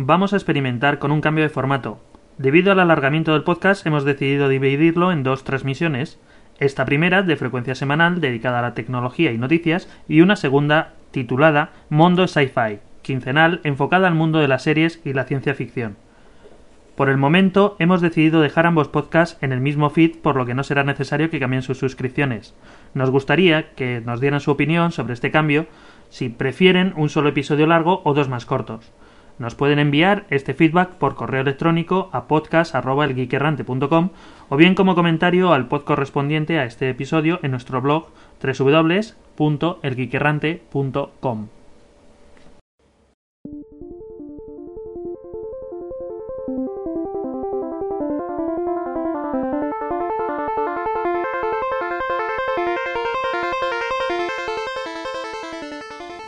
vamos a experimentar con un cambio de formato. Debido al alargamiento del podcast, hemos decidido dividirlo en dos transmisiones. Esta primera, de frecuencia semanal, dedicada a la tecnología y noticias, y una segunda, titulada Mundo Sci-Fi, quincenal, enfocada al mundo de las series y la ciencia ficción. Por el momento, hemos decidido dejar ambos podcasts en el mismo feed, por lo que no será necesario que cambien sus suscripciones. Nos gustaría que nos dieran su opinión sobre este cambio, si prefieren un solo episodio largo o dos más cortos. Nos pueden enviar este feedback por correo electrónico a podcast.elgeekerrante.com o bien como comentario al pod correspondiente a este episodio en nuestro blog www.elgeekerrante.com.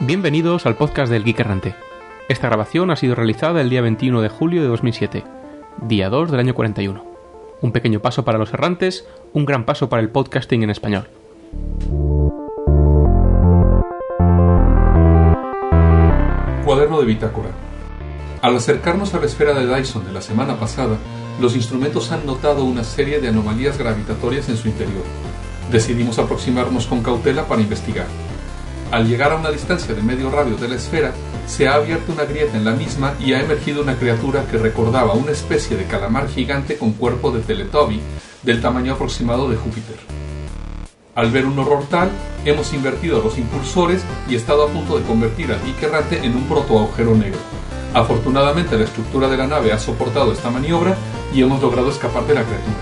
Bienvenidos al podcast del Geek. Esta grabación ha sido realizada el día 21 de julio de 2007, día 2 del año 41. Un pequeño paso para los errantes, un gran paso para el podcasting en español. Cuaderno de bitácora. Al acercarnos a la esfera de Dyson de la semana pasada, los instrumentos han notado una serie de anomalías gravitatorias en su interior. Decidimos aproximarnos con cautela para investigar. Al llegar a una distancia de medio radio de la esfera, se ha abierto una grieta en la misma y ha emergido una criatura que recordaba una especie de calamar gigante con cuerpo de Teletubby del tamaño aproximado de Júpiter. Al ver un horror tal, hemos invertido los impulsores y estado a punto de convertir al Geek Errante en un protoagujero negro. Afortunadamente la estructura de la nave ha soportado esta maniobra y hemos logrado escapar de la criatura.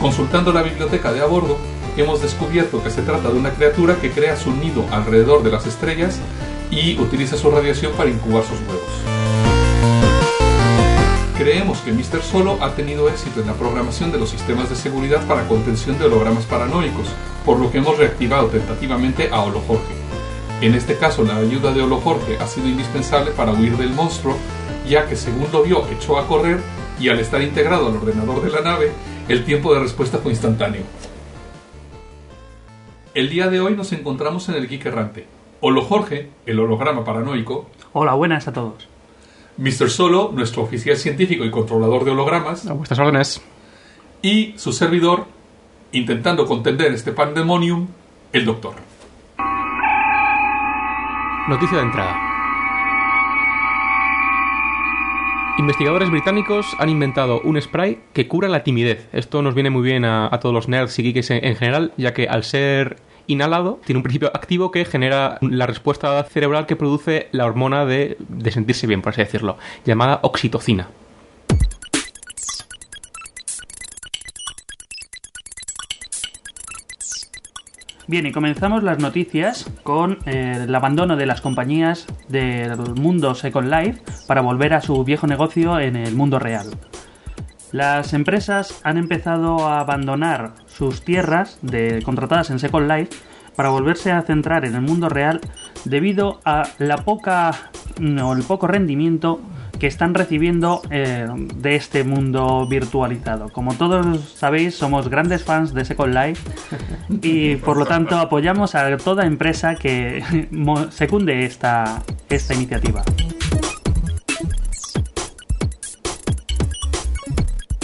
Consultando la biblioteca de a bordo, hemos descubierto que se trata de una criatura que crea su nido alrededor de las estrellas y utiliza su radiación para incubar sus huevos. Creemos que Mr. Solo ha tenido éxito en la programación de los sistemas de seguridad para contención de hologramas paranoicos, por lo que hemos reactivado tentativamente a Jorge. En este caso, la ayuda de Jorge ha sido indispensable para huir del monstruo, ya que según lo vio echó a correr y al estar integrado al ordenador de la nave, el tiempo de respuesta fue instantáneo. El día de hoy nos encontramos en el Geek Errante. Holo Jorge, el holograma paranoico. Hola, buenas a todos. Mr. Solo, nuestro oficial científico y controlador de hologramas. A vuestras órdenes. Y su servidor, intentando contender este pandemonium, el Doctor. Noticia de entrada. Investigadores británicos han inventado un spray que cura la timidez. Esto nos viene muy bien a, todos los nerds y geeks en, en general, ya que al ser inhalado tiene un principio activo que genera la respuesta cerebral que produce la hormona de, de sentirse bien, por así decirlo, llamada oxitocina. Bien, y comenzamos las noticias con eh, el abandono de las compañías del mundo Second Life para volver a su viejo negocio en el mundo real. Las empresas han empezado a abandonar sus tierras de, contratadas en Second Life para volverse a centrar en el mundo real debido a la poca o el poco rendimiento que están recibiendo eh, de este mundo virtualizado. Como todos sabéis, somos grandes fans de Second Life y por lo tanto apoyamos a toda empresa que secunde esta, esta iniciativa.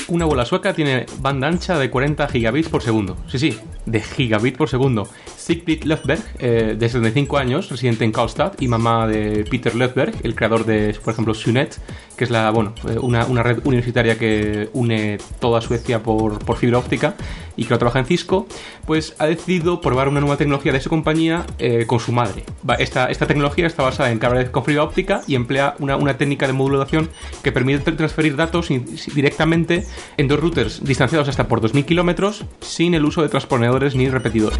Una bola sueca tiene banda ancha de 40 gigabits por segundo. Sí, sí, de gigabit por segundo. Siegfried Löfberg, eh, de 75 años, residente en Karlstad y mamá de Peter Löfberg, el creador de, por ejemplo, Sunet, que es la, bueno, eh, una, red universitaria que une toda Suecia por, fibra óptica y que lo trabaja en Cisco, pues ha decidido probar una nueva tecnología de su compañía eh, con su madre. Esta, esta tecnología está basada en cables con fibra óptica y emplea una, una técnica de modulación que permite transferir datos directamente en dos routers distanciados hasta por 2.000 kilómetros sin el uso de transponedores ni repetidores.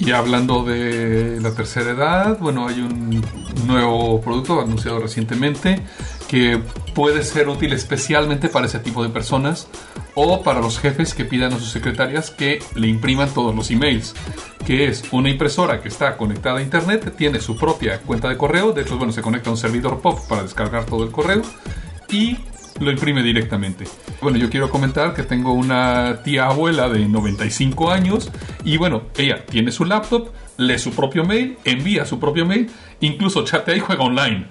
Y hablando de la tercera edad, bueno, hay un nuevo producto anunciado recientemente que puede ser útil especialmente para ese tipo de personas o para los jefes que pidan a sus secretarias que le impriman todos los emails, que es una impresora que está conectada a internet, tiene su propia cuenta de correo, de hecho, bueno, se conecta a un servidor POP para descargar todo el correo y lo imprime directamente. Bueno, yo quiero comentar que tengo una tía abuela de 95 años y bueno, ella tiene su laptop, lee su propio mail, envía su propio mail, incluso chatea y juega online.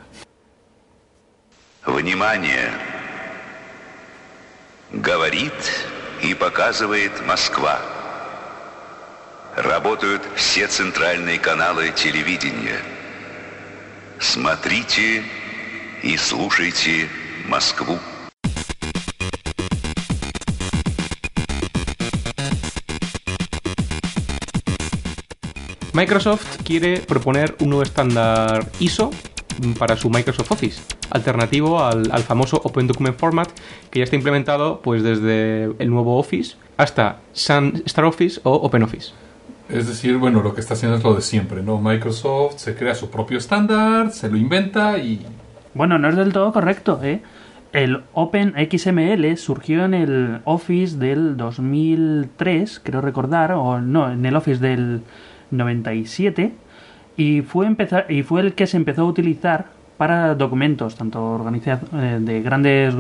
Внимание! Говорит и показывает Москва. Работают все центральные каналы телевидения. Смотрите и слушайте Москву. Microsoft quiere proponer un nuevo estándar ISO para su Microsoft Office, alternativo al, al, famoso Open Document Format que ya está implementado pues desde el nuevo Office hasta Sun Star Office o Open Office. Es decir, bueno, lo que está haciendo es lo de siempre, ¿no? Microsoft se crea su propio estándar, se lo inventa y... Bueno, no es del todo correcto, ¿eh? El OpenXML surgió en el Office del 2003, creo recordar, o no, en el Office del 97, y fue, empezar, y fue el que se empezó a utilizar para documentos, tanto de grandes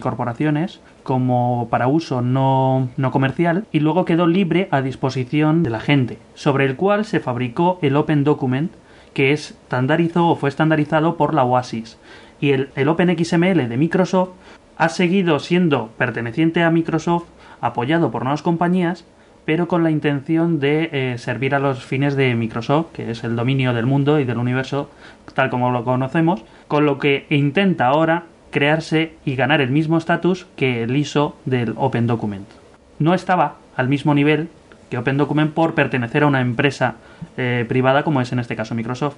corporaciones como para uso no, no, comercial y luego quedó libre a disposición de la gente, sobre el cual se fabricó el Open Document que estandarizó o fue estandarizado por la Oasis. Y el, el OpenXML de Microsoft ha seguido siendo perteneciente a Microsoft, apoyado por nuevas compañías, pero con la intención de eh, servir a los fines de Microsoft, que es el dominio del mundo y del universo tal como lo conocemos, con lo que intenta ahora crearse y ganar el mismo estatus que el ISO del Open Document. No estaba al mismo nivel que Open Document por pertenecer a una empresa eh, privada como es en este caso Microsoft.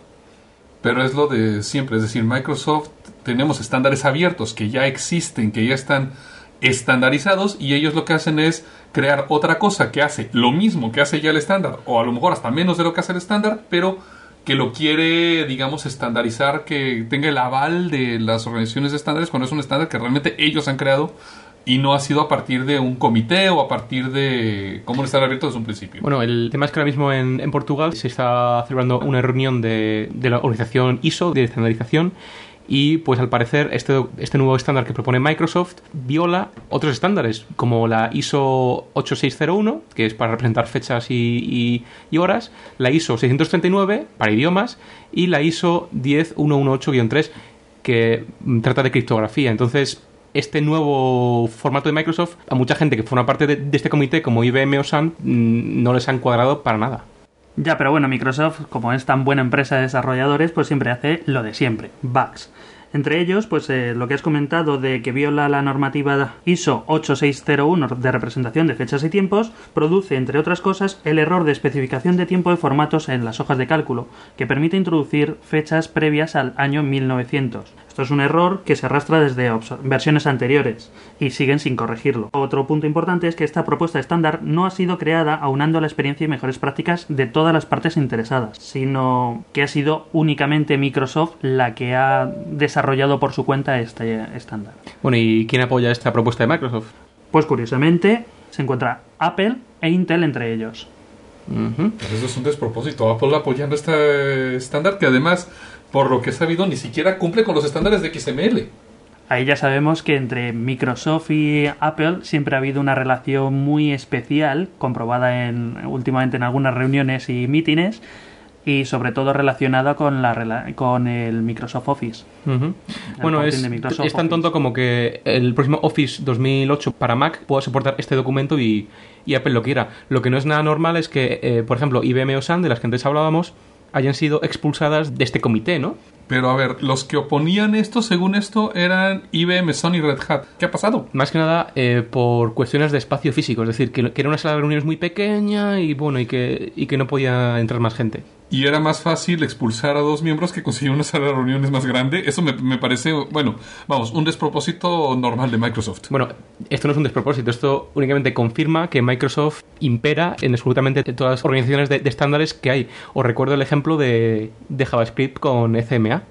Pero es lo de siempre, es decir, Microsoft tenemos estándares abiertos que ya existen, que ya están estandarizados y ellos lo que hacen es crear otra cosa que hace lo mismo que hace ya el estándar o a lo mejor hasta menos de lo que hace el estándar, pero que lo quiere, digamos, estandarizar, que tenga el aval de las organizaciones de estándares cuando es un estándar que realmente ellos han creado y no ha sido a partir de un comité o a partir de cómo estar abierto desde un principio. Bueno, el tema es que ahora mismo en, en Portugal se está celebrando una reunión de, de la organización ISO de estandarización y pues al parecer este, este nuevo estándar que propone Microsoft viola otros estándares como la ISO 8601 que es para representar fechas y, y, horas, la ISO 639 para idiomas y la ISO 10118-3 que trata de criptografía. Entonces este nuevo formato de Microsoft a mucha gente que forma parte de, de este comité como IBM o SAN no les han cuadrado para nada. Ya, pero bueno, Microsoft, como es tan buena empresa de desarrolladores, pues siempre hace lo de siempre, bugs. Entre ellos, pues eh, lo que has comentado de que viola la normativa ISO 8601 de representación de fechas y tiempos, produce, entre otras cosas, el error de especificación de tiempo de formatos en las hojas de cálculo, que permite introducir fechas previas al año 1900. Esto es un error que se arrastra desde versiones anteriores y siguen sin corregirlo. Otro punto importante es que esta propuesta estándar no ha sido creada aunando la experiencia y mejores prácticas de todas las partes interesadas, sino que ha sido únicamente Microsoft la que ha desarrollado por su cuenta este estándar. Bueno, ¿y quién apoya esta propuesta de Microsoft? Pues curiosamente se encuentra Apple e Intel entre ellos. Uh -huh. pues eso es un despropósito. Apple apoyando este estándar que además por lo que he sabido, ni siquiera cumple con los estándares de XML. Ahí ya sabemos que entre Microsoft y Apple siempre ha habido una relación muy especial, comprobada en, últimamente en algunas reuniones y mítines, y sobre todo relacionada con, la, con el Microsoft Office. Uh -huh. Bueno, es, Microsoft es, tan Office. tonto como que el próximo Office 2008 para Mac pueda soportar este documento y, y Apple lo quiera. Lo que no es nada normal es que, eh, por ejemplo, IBM o SAN, de las que antes hablábamos, hayan sido expulsadas de este comité, ¿no? Pero a ver, los que oponían esto, según esto, eran IBM, Sony y Red Hat. ¿Qué ha pasado? Más que nada eh, por cuestiones de espacio físico, es decir, que, que, era una sala de reuniones muy pequeña y bueno, y que, y que no podía entrar más gente. Y era más fácil expulsar a dos miembros que conseguir una sala de reuniones más grande. Eso me, me parece, bueno, vamos, un despropósito normal de Microsoft. Bueno, esto no es un despropósito, esto únicamente confirma que Microsoft impera en absolutamente todas las organizaciones de, estándares que hay. Os recuerdo el ejemplo de, de JavaScript con ECMA,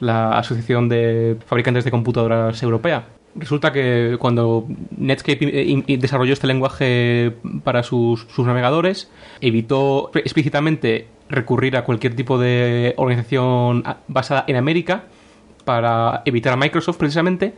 la Asociación de Fabricantes de Computadoras Europea. Resulta que cuando Netscape desarrolló este lenguaje para sus, sus navegadores, evitó explícitamente recurrir a cualquier tipo de organización basada en América para evitar a Microsoft precisamente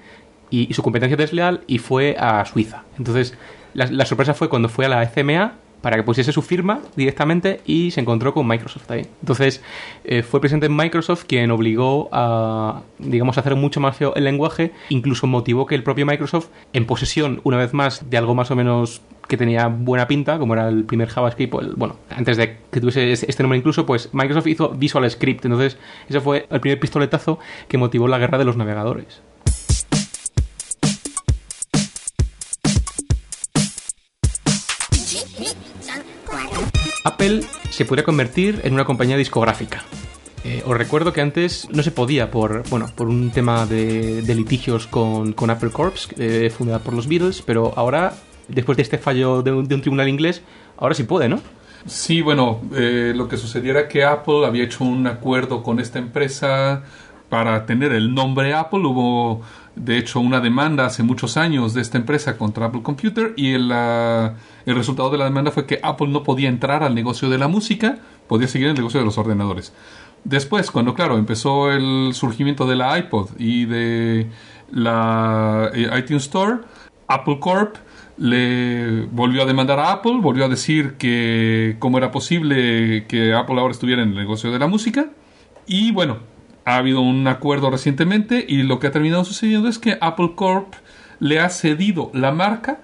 y, y su competencia desleal y fue a Suiza. Entonces, la, la, sorpresa fue cuando fue a la FMA para que pusiese su firma directamente y se encontró con Microsoft ahí. Entonces eh, fue el presidente de Microsoft quien obligó a, digamos, a hacer mucho más feo el lenguaje, incluso motivó que el propio Microsoft, en posesión una vez más de algo más o menos que tenía buena pinta, como era el primer JavaScript, bueno, antes de que tuviese este nombre incluso, pues Microsoft hizo Visual Script, entonces ese fue el primer pistoletazo que motivó la guerra de los navegadores. Apple se podría convertir en una compañía discográfica. Eh, os recuerdo que antes no se podía por, bueno, por un tema de, litigios con, Apple Corps, eh, fundada por los Beatles, pero ahora, después de este fallo de un, tribunal inglés, ahora sí puede, ¿no? Sí, bueno, eh, lo que sucediera que Apple había hecho un acuerdo con esta empresa para tener el nombre Apple. Hubo, de hecho, una demanda hace muchos años de esta empresa contra Apple Computer y el, el resultado de la demanda fue que Apple no podía entrar al negocio de la música, podía seguir el negocio de los ordenadores. Después, cuando claro, empezó el surgimiento de la iPod y de la eh, iTunes Store, Apple Corp le volvió a demandar a Apple, volvió a decir que cómo era posible que Apple ahora estuviera en el negocio de la música. Y bueno, ha habido un acuerdo recientemente y lo que ha terminado sucediendo es que Apple Corp le ha cedido la marca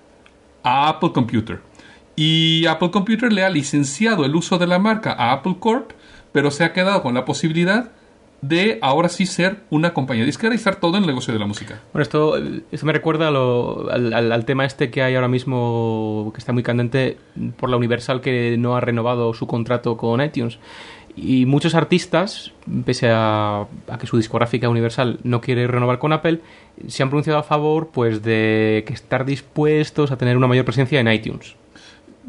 a Apple Computer. Y Apple Computer le ha licenciado el uso de la marca a Apple Corp, pero se ha quedado con la posibilidad de ahora sí ser una compañía disquera y estar todo en el negocio de la música. Bueno, esto, esto me recuerda al, tema este que hay ahora mismo, que está muy candente por la Universal que no ha renovado su contrato con iTunes. Y muchos artistas, pese a, a, que su discográfica Universal no quiere renovar con Apple, se han pronunciado a favor pues de que estar dispuestos a tener una mayor presencia en iTunes.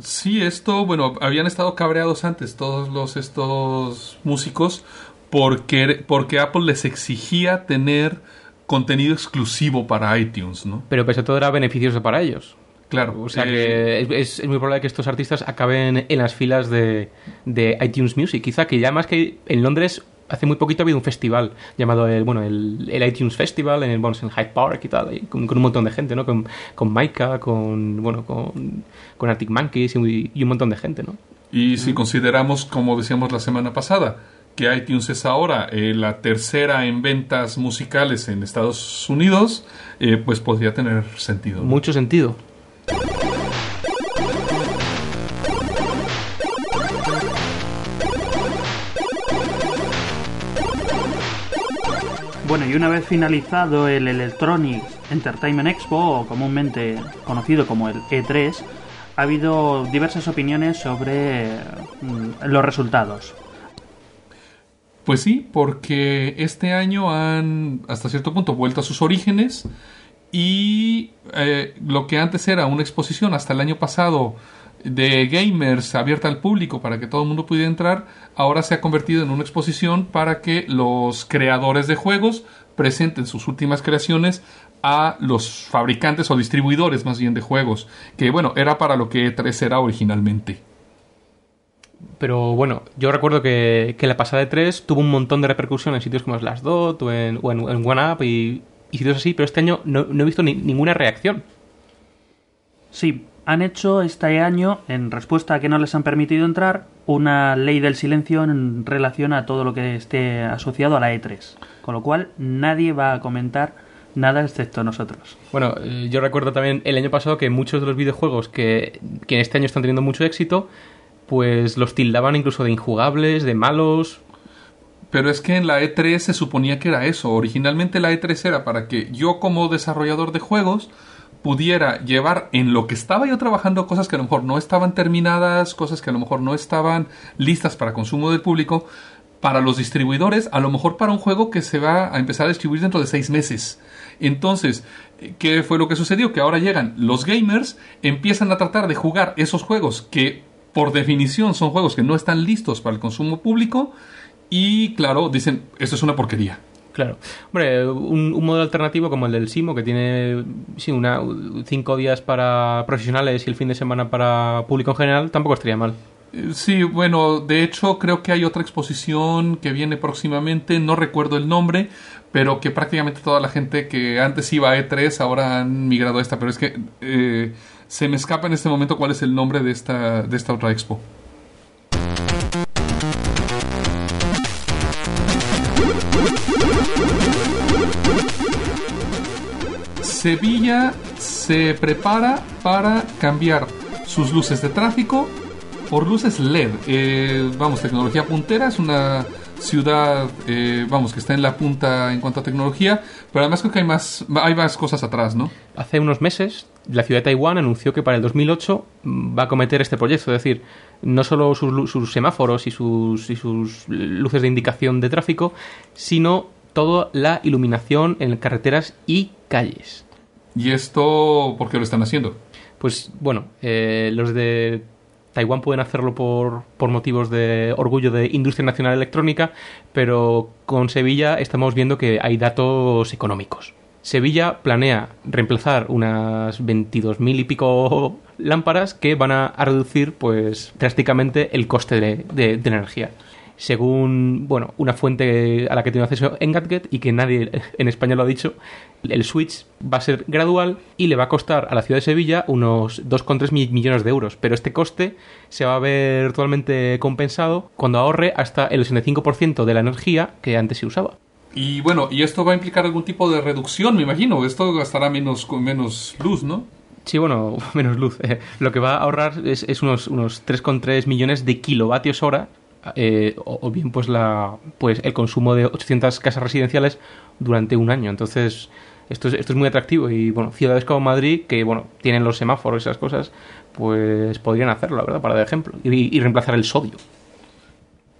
Sí, esto, bueno, habían estado cabreados antes todos los estos músicos porque, porque Apple les exigía tener contenido exclusivo para iTunes, ¿no? Pero pese a todo era beneficioso para ellos. Claro. O sea que es, muy probable que estos artistas acaben en las filas de, de iTunes Music. Quizá que ya más que en Londres hace muy poquito ha habido un festival llamado el, bueno, el, iTunes Festival en, el, bueno, en Hyde Park y tal, con, un montón de gente, ¿no? Con, con Maika, con, bueno, con, con Arctic Monkeys y, y, un montón de gente, ¿no? Y si consideramos, como decíamos la semana pasada, que iTunes es ahora eh, la tercera en ventas musicales en Estados Unidos, eh, pues podría tener sentido. Mucho sentido. Bueno, y una vez finalizado el Electronic Entertainment Expo, o comúnmente conocido como el E3, ha habido diversas opiniones sobre mm, los resultados. Pues sí, porque este año han hasta cierto punto vuelto a sus orígenes y eh, lo que antes era una exposición hasta el año pasado de gamers abierta al público para que todo el mundo pudiera entrar, ahora se ha convertido en una exposición para que los creadores de juegos presenten sus últimas creaciones a los fabricantes o distribuidores más bien de juegos, que bueno, era para lo que E3 era originalmente. Pero bueno, yo recuerdo que, la pasada de 3 tuvo un montón de repercusión en sitios como Slashdot o en, o en, OneUp y, sitios así, pero este año no, he visto ninguna reacción. Sí, han hecho este año, en respuesta a que no les han permitido entrar, una ley del silencio en relación a todo lo que esté asociado a la E3. Con lo cual, nadie va a comentar nada excepto nosotros. Bueno, eh, yo recuerdo también el año pasado que muchos de los videojuegos que, que en este año están teniendo mucho éxito, pues los tildaban incluso de injugables, de malos, pero es que en la E3 se suponía que era eso. Originalmente la E3 era para que yo como desarrollador de juegos pudiera llevar en lo que estaba yo trabajando cosas que a lo mejor no estaban terminadas, cosas que a lo mejor no estaban listas para consumo del público, para los distribuidores, a lo mejor para un juego que se va a empezar a distribuir dentro de seis meses. Entonces, ¿qué fue lo que sucedió? Que ahora llegan los gamers, empiezan a tratar de jugar esos juegos que por definición son juegos que no están listos para el consumo público y claro, dicen, esto es una porquería. Claro. Hombre, un, modelo alternativo como el del Simo, que tiene sí, una, cinco días para profesionales y el fin de semana para público en general, tampoco estaría mal. Eh, sí, bueno, de hecho creo que hay otra exposición que viene próximamente, no recuerdo el nombre, pero que prácticamente toda la gente que antes iba a E3 ahora han migrado a esta, pero es que eh, Se me escapa en este momento cuál es el nombre de esta, de esta otra expo. Sevilla se prepara para cambiar sus luces de tráfico por luces LED. Eh, vamos, tecnología puntera, es una ciudad, eh, vamos, que está en la punta en cuanto a tecnología, pero además creo que hay más, hay más cosas atrás, ¿no? Hace unos meses, la ciudad de Taiwán anunció que para el 2008 va a cometer este proyecto, es decir, no solo sus, semáforos y sus luces de indicación de tráfico, sino toda la iluminación en carreteras y calles. ¿Y esto por qué lo están haciendo? Pues bueno, eh, los de Taiwán pueden hacerlo por, por motivos de orgullo de industria nacional electrónica, pero con Sevilla estamos viendo que hay datos económicos. Sevilla planea reemplazar unas 22.000 y pico lámparas que van a, reducir pues drásticamente el coste de- de energía. Según bueno, una fuente a la que tengo acceso en Gadget y que nadie en España lo ha dicho, el switch va a ser gradual y le va a costar a la ciudad de Sevilla unos 2,3 mi- millones de euros. Pero este coste se va a ver totalmente compensado cuando ahorre hasta el 65% de la energía que antes se usaba. Y bueno, y esto va a implicar algún tipo de reducción, me imagino. Esto gastará menos, menos luz, ¿no? Sí, bueno, menos luz. Eh, lo que va a ahorrar es, es unos, unos 3,3 millones de kilovatios hora. Eh, o, bien pues la pues el consumo de 800 casas residenciales durante un año entonces esto es, esto es muy atractivo y bueno ciudades como Madrid que bueno tienen los semáforos y esas cosas pues podrían hacerlo la verdad para dar ejemplo y, y reemplazar el sodio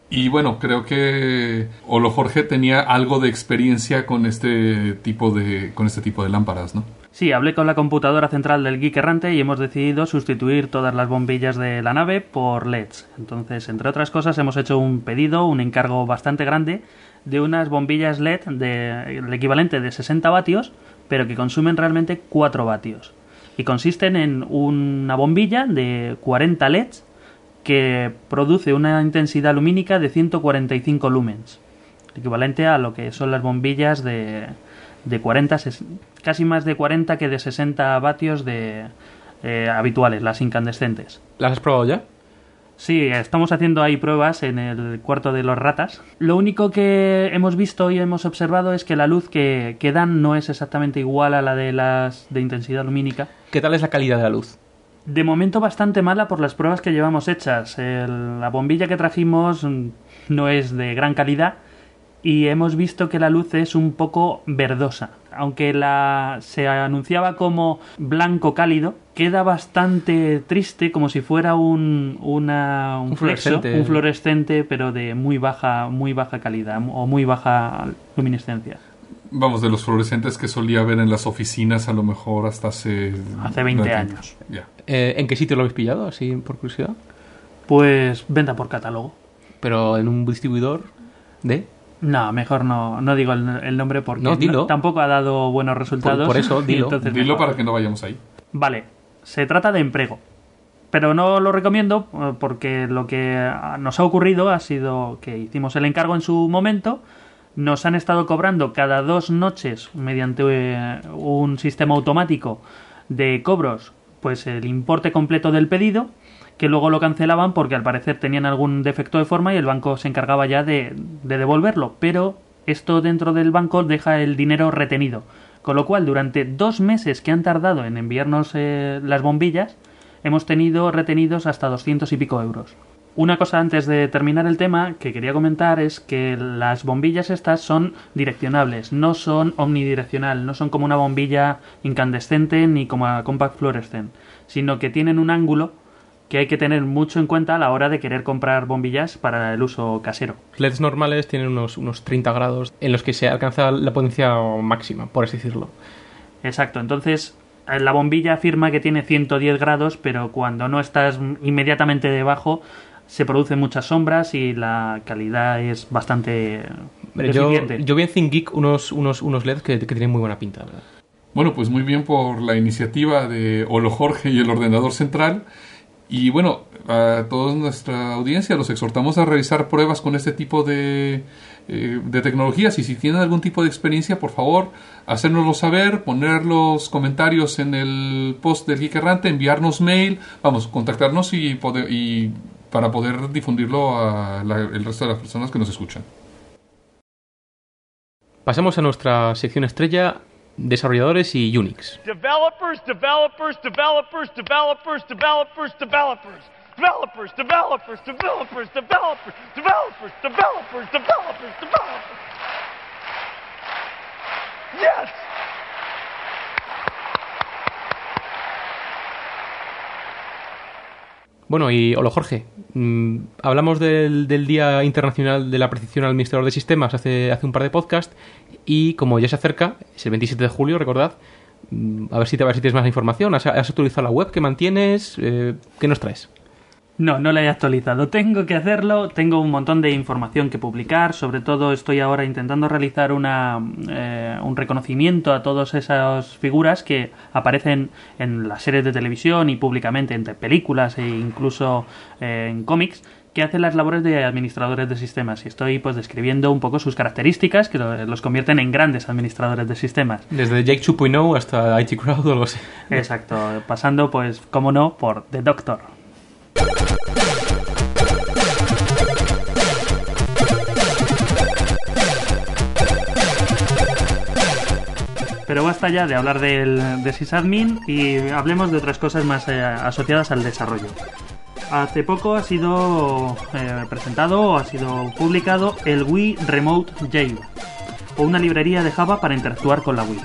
Y bueno, creo que Olo Jorge tenía algo de experiencia con este tipo de, con este tipo de lámparas, ¿no? Sí, hablé con la computadora central del Geek Errante y hemos decidido sustituir todas las bombillas de la nave por LEDs. Entonces, entre otras cosas, hemos hecho un pedido, un encargo bastante grande de unas bombillas LED de el equivalente de 60 vatios, pero que consumen realmente 4 vatios. Y consisten en una bombilla de 40 LEDs que produce una intensidad lumínica de 145 lumens, equivalente a lo que son las bombillas de, de 40, ses- casi más de 40 que de 60 vatios de eh, habituales, las incandescentes. ¿las has probado ya? Sí, estamos haciendo ahí pruebas en el cuarto de los ratas. Lo único que hemos visto y hemos observado es que la luz que, que dan no es exactamente igual a la de las de intensidad lumínica. ¿qué tal es la calidad de la luz? De momento bastante mala por las pruebas que llevamos hechas. El- la bombilla que trajimos no es de gran calidad y hemos visto que la luz es un poco verdosa. Aunque la se anunciaba como blanco cálido, queda bastante triste como si fuera un una, un, Un flexo, fluorescente. un fluorescente, pero de muy baja muy baja calidad o muy baja luminiscencia. Vamos, de los fluorescentes que solía ver en las oficinas a lo mejor hasta hace... Hace 20 bastante. años. Eh, ¿en qué sitio lo habéis pillado así por curiosidad? Pues venta por catálogo. pero en un distribuidor de No, mejor no, no digo el, el nombre porque No, dilo. tampoco ha dado buenos resultados. por eso, dilo. entonces Dilo mejor. para que no vayamos ahí. Vale, se trata de emprego. Pero no lo recomiendo eh, porque lo que nos ha ocurrido ha sido que hicimos el encargo en su momento, nos han estado cobrando cada dos noches mediante eh, un sistema automático de cobros pues el importe completo del pedido que luego lo cancelaban porque al parecer tenían algún defecto de forma y el banco se encargaba ya de, de devolverlo. Pero esto dentro del banco deja el dinero retenido. Con lo cual durante dos meses que han tardado en enviarnos eh, las bombillas hemos tenido retenidos hasta 200 y pico euros. Una cosa antes de terminar el tema que quería comentar es que las bombillas estas son direccionables, no son omnidireccional, no son como una bombilla incandescente ni como a compact fluorescent, sino que tienen un ángulo que hay que tener mucho en cuenta a la hora de querer comprar bombillas para el uso casero. LEDs normales tienen unos, unos 30 grados en los que se alcanza la potencia máxima, por así decirlo. Exacto, entonces eh, la bombilla afirma que tiene 110 grados, pero cuando no estás inmediatamente debajo se producen muchas sombras y la calidad es bastante Yo, yo vi en ThinkGeek unos, unos, unos LEDs que, que tienen muy buena pinta. verdad. Bueno, pues muy bien por la iniciativa de Olo Jorge y el ordenador central. Y bueno, a toda nuestra audiencia los exhortamos a realizar pruebas con este tipo de, eh, de tecnologías y si tienen algún tipo de experiencia, por favor, hacérnoslo saber, poner los comentarios en el post del Geek Errante, enviarnos mail, vamos, contactarnos y, poder, y para poder difundirlo a la- el resto de las personas que nos escuchan. Pasamos a nuestra sección estrella, desarrolladores y Unix. Developers, developers, developers, developers, developers, developers. Developers, developers, developers, developers, developers, developers, developers, developers. Yes! Bueno, y hola Jorge, mm, hablamos del, del Día Internacional de la Precisión al Administrador de Sistemas hace, hace un par de podcasts y como ya se acerca, es el 27 de julio, recordad, mm, a ver si te a ver si tienes más información, ¿has, actualizado la web que mantienes? Eh, ¿Qué nos traes? No, no la he actualizado. Tengo que hacerlo. Tengo un montón de información que publicar. Sobre todo estoy ahora intentando realizar una, eh, un reconocimiento a todas esas figuras que aparecen en las series de televisión y públicamente entre películas e incluso eh, en cómics que hacen las labores de administradores de sistemas. Y estoy pues describiendo un poco sus características que lo- los convierten en grandes administradores de sistemas. Desde Jake 2.0 hasta IT Crowd o algo así. Exacto. Pasando pues, como no, por The Doctor. Pero basta ya de hablar del, de sysadmin y hablemos de otras cosas más eh, asociadas al desarrollo. Hace poco ha sido eh, presentado o ha sido publicado el Wii Remote Jail, o una librería de Java para interactuar con la Wii.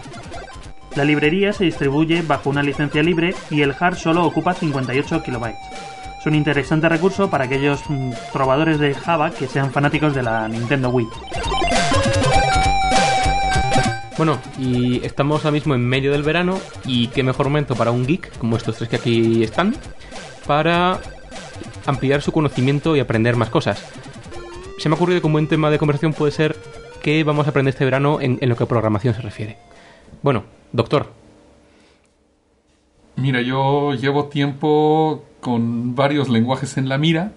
La librería se distribuye bajo una licencia libre y el hard solo ocupa 58 kilobytes. Es un interesante recurso para aquellos mm, trovadores de Java que sean fanáticos de la Nintendo Wii. Bueno, y estamos ahora mismo en medio del verano y qué mejor momento para un geek, como estos tres que aquí están, para ampliar su conocimiento y aprender más cosas. Se me ha ocurrido que un buen tema de conversación puede ser qué vamos a aprender este verano en, lo que a programación se refiere. Bueno, doctor, Mira, yo llevo tiempo con varios lenguajes en la mira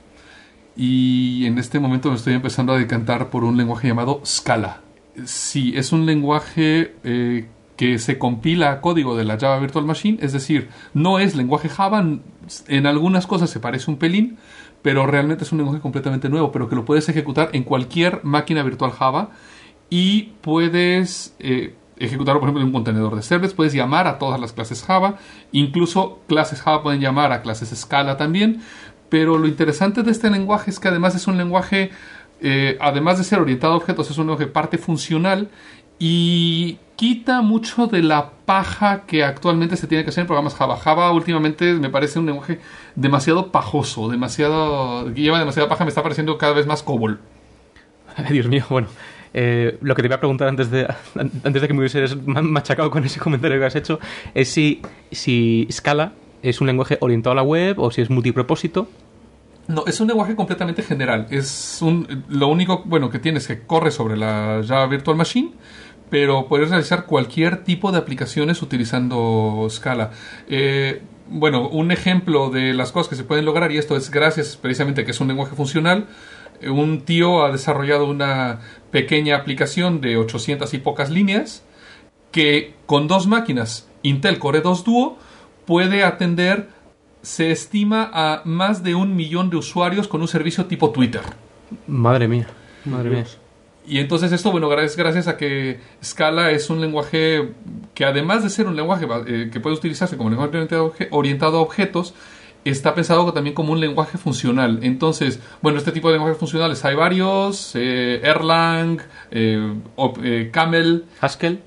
y en este momento me estoy empezando a decantar por un lenguaje llamado Scala. Sí, es un lenguaje eh, que se compila a código de la Java Virtual Machine, es decir, no es lenguaje Java, en algunas cosas se parece un pelín, pero realmente es un lenguaje completamente nuevo, pero que lo puedes ejecutar en cualquier máquina virtual Java y puedes eh, ejecutarlo, por ejemplo, en un contenedor de servers, puedes llamar a todas las clases Java, incluso clases Java pueden llamar a clases Scala también, pero lo interesante de este lenguaje es que además es un lenguaje, eh, además de ser orientado a objetos, es un lenguaje parte funcional y quita mucho de la paja que actualmente se tiene que hacer en programas Java. Java últimamente me parece un lenguaje demasiado pajoso, demasiado lleva demasiada paja, me está pareciendo cada vez más COBOL. Dios mío, bueno. eh, lo que te iba a preguntar antes de, antes de que me hubieses ma- machacado con ese comentario que has hecho es si, si Scala es un lenguaje orientado a la web o si es multipropósito. No, es un lenguaje completamente general. Es un, lo único bueno que tiene es que corre sobre la Java Virtual Machine, pero puedes realizar cualquier tipo de aplicaciones utilizando Scala. Eh, bueno, un ejemplo de las cosas que se pueden lograr, y esto es gracias precisamente a que es un lenguaje funcional, eh, un tío ha desarrollado una pequeña aplicación de 800 y pocas líneas que con dos máquinas Intel Core 2 Duo puede atender, se estima, a más de un millón de usuarios con un servicio tipo Twitter. Madre mía, madre mía. Y entonces esto, bueno, es gracias a que Scala es un lenguaje que además de ser un lenguaje eh, que puede utilizarse como lenguaje orientado a, objetos, está pensado también como un lenguaje funcional. Entonces, bueno, este tipo de lenguajes funcionales hay varios, eh, Erlang, eh, eh, Camel, Haskell,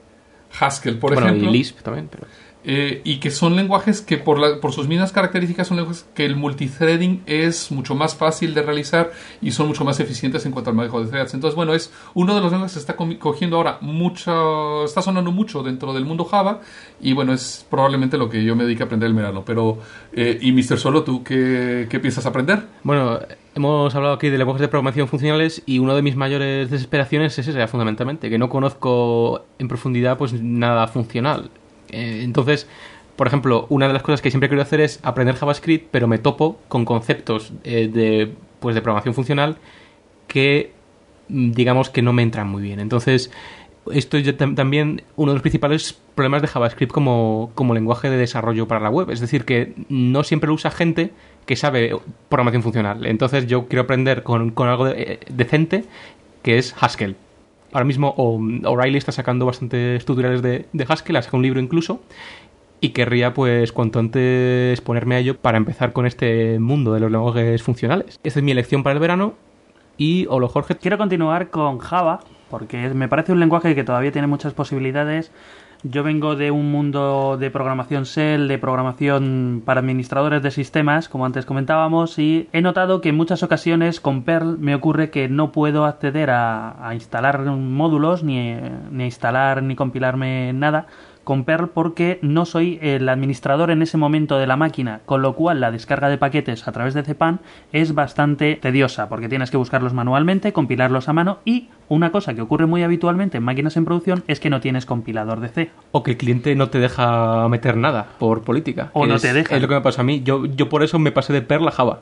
Haskell, por bueno, ejemplo. y Lisp también. Pero... Eh, y que son lenguajes que por, la- por sus mismas características son lenguajes que el multithreading es mucho más fácil de realizar y son mucho más eficientes en cuanto al manejo de threads. Entonces, bueno, es uno de los lenguajes que está cogiendo ahora mucho, está sonando mucho dentro del mundo Java y bueno, es probablemente lo que yo me dedique a aprender el verano. Pero, eh, y Mr. Solo, ¿tú qué, qué piensas aprender? Bueno, hemos hablado aquí de lenguajes de programación funcionales y una de mis mayores desesperaciones es esa, fundamentalmente, que no conozco en profundidad pues nada funcional. Eh, entonces, Por ejemplo, una de las cosas que siempre quiero hacer es aprender JavaScript, pero me topo con conceptos eh, de, pues, de programación funcional que mm, digamos que no me entran muy bien. Entonces, esto es tam- también uno de los principales problemas de JavaScript como, como lenguaje de desarrollo para la web. Es decir, que no siempre lo usa gente que sabe programación funcional. Entonces yo quiero aprender con, con algo de- eh, decente que es Haskell. Ahora mismo O'Reilly está sacando bastantes tutoriales de, Haskell, ha sacado un libro incluso. Y querría, pues, cuanto antes ponerme a ello para empezar con este mundo de los lenguajes funcionales. Esta es mi elección para el verano. Y, Olo Jorge, Quiero continuar con Java, porque me parece un lenguaje que todavía tiene muchas posibilidades. Yo vengo de un mundo de programación Shell, de programación para administradores de sistemas, como antes comentábamos, y he notado que en muchas ocasiones con Perl me ocurre que no puedo acceder a, a instalar módulos, ni, ni a instalar ni compilarme nada con Perl porque no soy el administrador en ese momento de la máquina, con lo cual la descarga de paquetes a través de Cpan es bastante tediosa porque tienes que buscarlos manualmente, compilarlos a mano y una cosa que ocurre muy habitualmente en máquinas en producción es que no tienes compilador de C. o que el cliente no te deja meter nada por política. O no Es- te deja. Es lo que me pasa a mí. Yo, yo por eso me pasé de Perl a Java.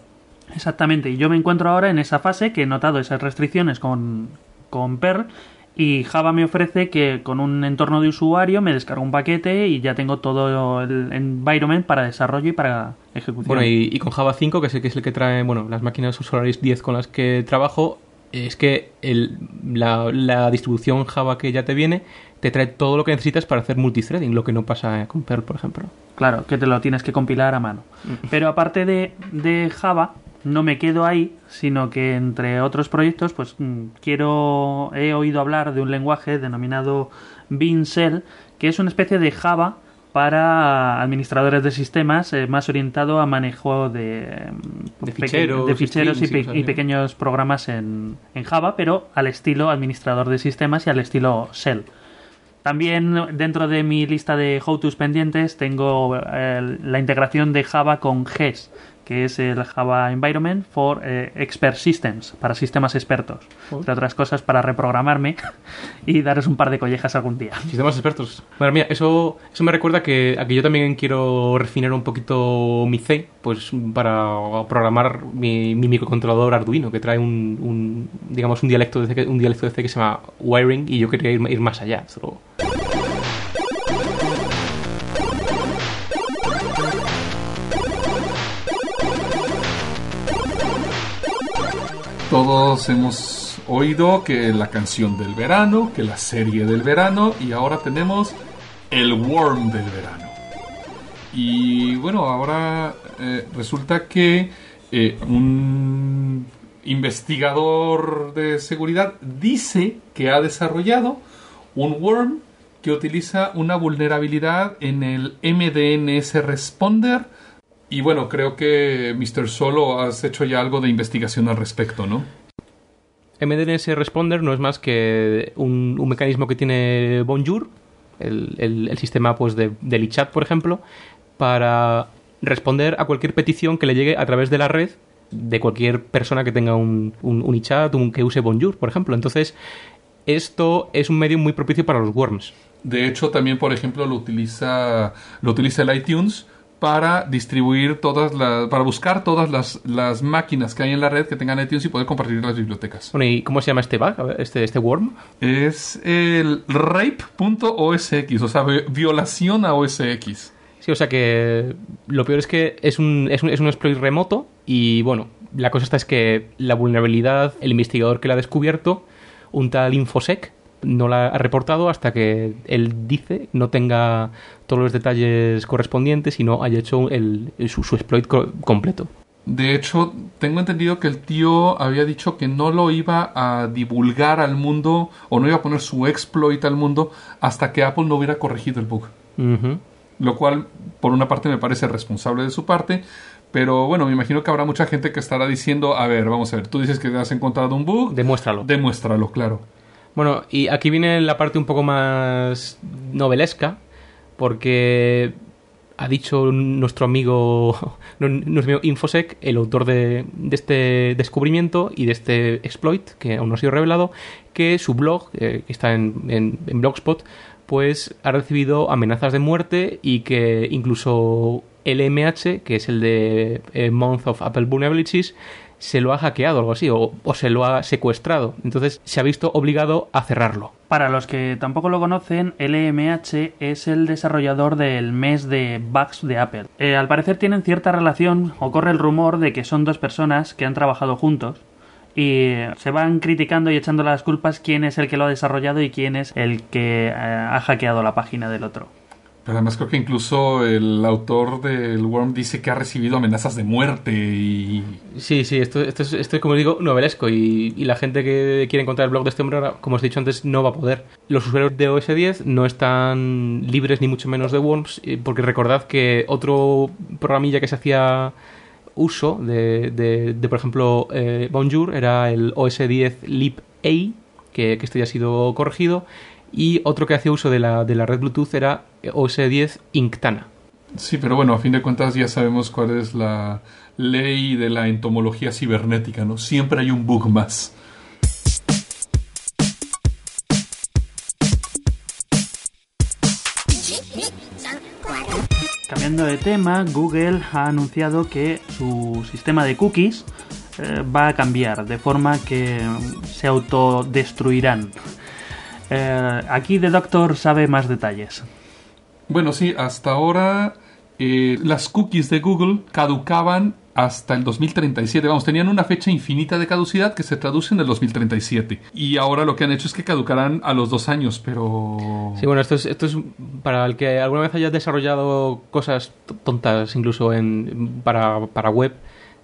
Exactamente, y yo me encuentro ahora en esa fase que he notado esas restricciones con, con Perl y Java me ofrece que con un entorno de usuario me descargo un paquete y ya tengo todo el environment para desarrollo y para ejecución. Bueno, y, y con Java 5, que es, el, que es el que trae, bueno, las máquinas Solaris 10 con las que trabajo, es que el- la, la distribución Java que ya te viene te trae todo lo que necesitas para hacer multithreading, lo que no pasa con Perl, por ejemplo. Claro, que te lo tienes que compilar a mano. Pero aparte de, de Java, no me quedo ahí, sino que entre otros proyectos, pues mm, quiero. He oído hablar de un lenguaje denominado Shell, que es una especie de Java para administradores de sistemas, eh, más orientado a manejo de, mm, De ficheros, de ficheros y, pe- pequeños programas en, en Java, pero al estilo administrador de sistemas y al estilo Shell. También dentro de mi lista de how-tos pendientes tengo eh, la integración de Java con GES, que es el Java Environment for eh, Expert Systems, para sistemas expertos. Entre otras cosas, para reprogramarme y daros un par de collejas algún día. Sistemas expertos. Madre mía, eso, eso me recuerda que, a que yo también quiero refinar un poquito mi C, pues para programar mi, mi microcontrolador Arduino, que trae un, un, digamos, un dialecto de C, que- un dialecto de C que se llama Wiring, y yo quería ir, ir más allá. solo- Todos hemos oído que la canción del verano, que la serie del verano y ahora tenemos el worm del verano. Y bueno, ahora eh, resulta que eh, un investigador de seguridad dice que ha desarrollado un worm que utiliza una vulnerabilidad en el MDNS Responder. Y bueno, creo que Mr. Solo has hecho ya algo de investigación al respecto, ¿no? MDNS Responder no es más que un, un mecanismo que tiene Bonjour, el, el- el sistema pues, de, del iChat, por ejemplo, para responder a cualquier petición que le llegue a través de la red de cualquier persona que tenga un, un, un iChat, un, que use Bonjour, por ejemplo. Entonces, esto es un medio muy propicio para los worms. De hecho, también, por ejemplo, lo utiliza, lo utiliza el iTunes para distribuir todas las, para buscar todas las, las máquinas que hay en la red que tengan iTunes y poder compartir las bibliotecas. Bueno, ¿y cómo se llama este bug, este, este worm? Es el rape.osx, o sea, vi- violación a OSX. Sí, o sea que lo peor es que es un, es un, es un exploit remoto y bueno, la cosa está es que la vulnerabilidad, el investigador que la ha descubierto, un tal Infosec, no la ha reportado hasta que él dice no tenga todos los detalles correspondientes y no haya hecho el, su, su exploit co- completo. De hecho, tengo entendido que el tío había dicho que no lo iba a divulgar al mundo o no iba a poner su exploit al mundo hasta que Apple no hubiera corregido el bug. Lo cual, por una parte, me parece responsable de su parte. Pero bueno, me imagino que habrá mucha gente que estará diciendo, a ver, vamos a ver, tú dices que has encontrado un bug, Demuéstralo. demuéstralo, claro. Bueno, y aquí viene la parte un poco más novelesca, porque ha dicho nuestro amigo, nuestro amigo Infosec, el autor de, este descubrimiento y de este exploit, que aún no ha sido revelado, que su blog, eh, que está en, en- en Blogspot, pues ha recibido amenazas de muerte y que incluso LMH, que es el de eh, Month of Apple Vulnerabilities, se lo ha hackeado algo así, o, o se lo ha secuestrado. Entonces se ha visto obligado a cerrarlo. Para los que tampoco lo conocen, LMH es el desarrollador del mes de bugs de Apple. Eh, al parecer tienen cierta relación, o corre el rumor de que son dos personas que han trabajado juntos y se van criticando y echando las culpas quién es el que lo ha desarrollado y quién es el que eh, ha hackeado la página del otro. Además creo que incluso el autor del Worm dice que ha recibido amenazas de muerte y... Sí, sí, esto, esto, es, esto es, como digo, novelesco y, y la gente que quiere encontrar el blog de este hombre, como os he dicho antes, no va a poder. Los usuarios de OS 10 no están libres ni mucho menos de worms, eh, porque recordad que otro programilla que se hacía uso de, de, de por ejemplo, eh, Bonjour era el OS 10 Lib A, que, que este ya ha sido corregido, y otro que hacía uso de la, de la red Bluetooth era OS 10 Inctana. Sí, pero bueno, a fin de cuentas ya sabemos cuál es la ley de la entomología cibernética, ¿no? Siempre hay un bug más. Cambiando de tema, Google ha anunciado que su sistema de cookies eh, va a cambiar, de forma que se autodestruirán. Eh, aquí The Doctor sabe más detalles. Bueno, sí, hasta ahora eh, las cookies de Google caducaban hasta el 2037. Vamos, tenían una fecha infinita de caducidad que se traduce en el 2037. Y ahora lo que han hecho es que caducarán a los dos años, pero... Sí, bueno, esto es, esto es para el que alguna vez haya desarrollado cosas tontas incluso en, para, para web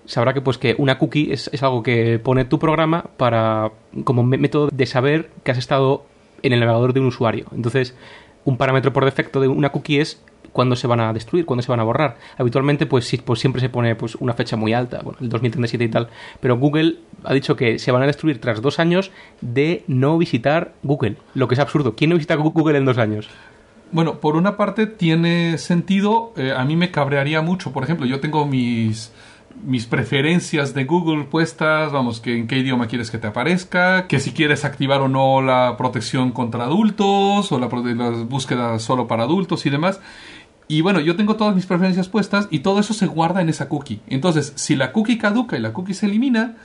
sabrá que pues que una cookie es, es, algo que pone tu programa para como método de saber que has estado en el navegador de un usuario. Entonces, un parámetro por defecto de una cookie es cuándo se van a destruir, cuándo se van a borrar. Habitualmente, pues, sí, pues siempre se pone pues, una fecha muy alta, bueno, el 2037 y tal. Pero Google ha dicho que se van a destruir tras dos años de no visitar Google. Lo que es absurdo. ¿Quién no visita Google en dos años? Bueno, por una parte tiene sentido. Eh, a mí me cabrearía mucho. Por ejemplo, yo tengo mis mis preferencias de Google puestas, vamos, que en qué idioma quieres que te aparezca, que si quieres activar o no la protección contra adultos o la, las solo para adultos y demás. Y bueno, yo tengo todas mis preferencias puestas y todo eso se guarda en esa cookie. Entonces, si la cookie caduca y la cookie se elimina,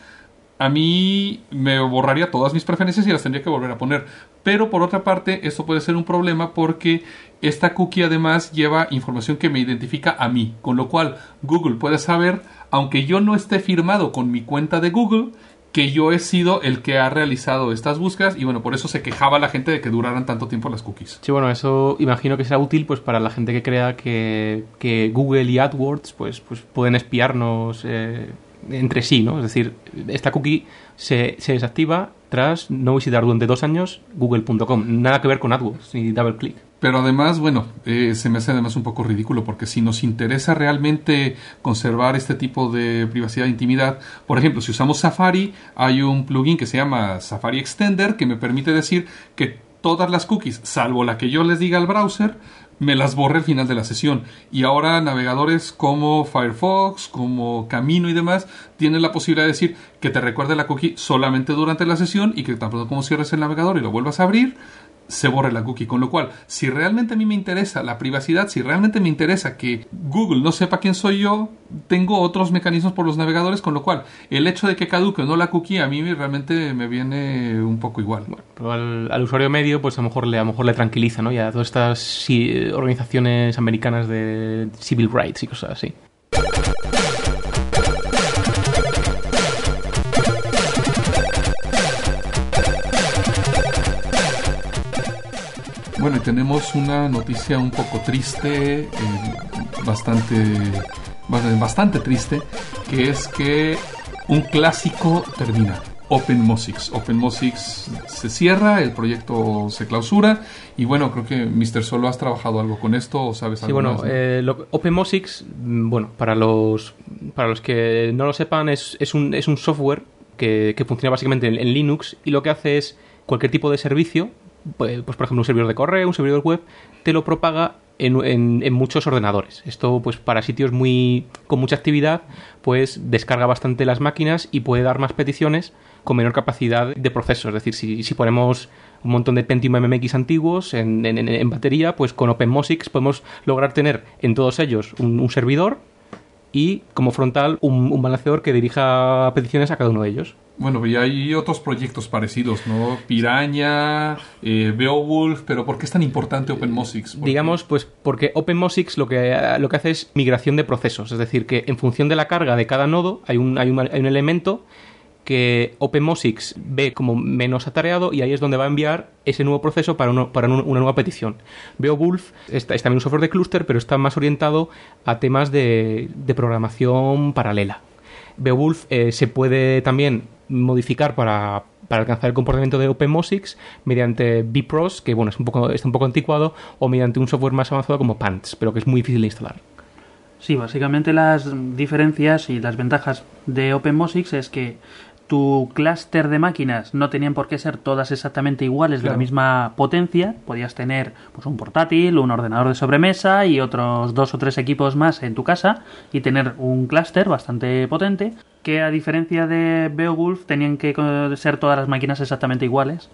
a mí me borraría todas mis preferencias y las tendría que volver a poner. Pero por otra parte, esto puede ser un problema porque esta cookie además lleva información que me identifica a mí, con lo cual Google puede saber, aunque yo no esté firmado con mi cuenta de Google, que yo he sido el que ha realizado estas búsquedas y bueno, por eso se quejaba la gente de que duraran tanto tiempo las cookies. Sí, bueno, eso imagino que será útil pues para la gente que crea que, que Google y AdWords pues, pues pueden espiarnos eh, entre sí, ¿no? Es decir, esta cookie se, se desactiva tras no visitar durante dos años google.com. Nada que ver con AdWords ni DoubleClick. Pero además, bueno, eh, se me hace además un poco ridículo porque si nos interesa realmente conservar este tipo de privacidad e intimidad, por ejemplo, si usamos Safari, hay un plugin que se llama Safari Extender que me permite decir que todas las cookies, salvo la que yo les diga al browser, me las borre al final de la sesión. Y ahora navegadores como Firefox, como Camino y demás, tienen la posibilidad de decir que te recuerde la cookie solamente durante la sesión y que tan pronto como cierres el navegador y lo vuelvas a abrir, se borre la cookie. Con lo cual, si realmente a mí me interesa la privacidad, si realmente me interesa que Google no sepa quién soy yo, tengo otros mecanismos por los navegadores, con lo cual el hecho de que caduque o no la cookie a mí realmente me viene un poco igual. Pero al, usuario medio, pues a lo mejor le, a lo mejor le tranquiliza, ¿no? Y a todas estas organizaciones americanas de civil rights y cosas así. Y tenemos una noticia un poco triste, eh, bastante, bastante triste, que es que un clásico termina. OpenMosix. OpenMosix se cierra, el proyecto se clausura y bueno, creo que Mr. Solo has trabajado algo con esto o sabes algo Sí, bueno, más, ¿no? eh, lo, OpenMosix, bueno, para los, para los que no lo sepan, es, es, un, es un software que, que funciona básicamente en, en Linux y lo que hace es cualquier tipo de servicio pues, por ejemplo, un servidor de correo, un servidor web, te lo propaga en, en, muchos ordenadores. Esto, pues, para sitios muy con mucha actividad, pues descarga bastante las máquinas y puede dar más peticiones con menor capacidad de proceso. Es decir, si, si ponemos un montón de Pentium MMX antiguos en, en- batería, pues con OpenMosix podemos lograr tener en todos ellos un servidor y como frontal un, un balanceador que dirija peticiones a cada uno de ellos. Bueno, y hay otros proyectos parecidos, ¿no? Piraña, eh, Beowulf, pero ¿por qué es tan importante OpenMosix? Digamos, pues porque OpenMosix lo que, lo que hace es migración de procesos, es decir, que en función de la carga de cada nodo hay un, hay un, hay un elemento que OpenMosix ve como menos atareado y ahí es donde va a enviar ese nuevo proceso para, una nueva petición. Beowulf es, es también un software de clúster, pero está más orientado a temas de, programación paralela. Beowulf eh, se puede también modificar para, para alcanzar el comportamiento de OpenMosix mediante bpros, que bueno, es un poco, está un poco anticuado, o mediante un software más avanzado como Pants, pero que es muy difícil de instalar. Sí, básicamente las diferencias y las ventajas de OpenMosix es que tu clúster de máquinas no tenían por qué ser todas exactamente iguales de la misma potencia. Podías tener pues, un portátil, un ordenador de sobremesa y otros dos o tres equipos más en tu casa y tener un clúster bastante potente que a diferencia de Beowulf tenían que ser todas las máquinas exactamente iguales.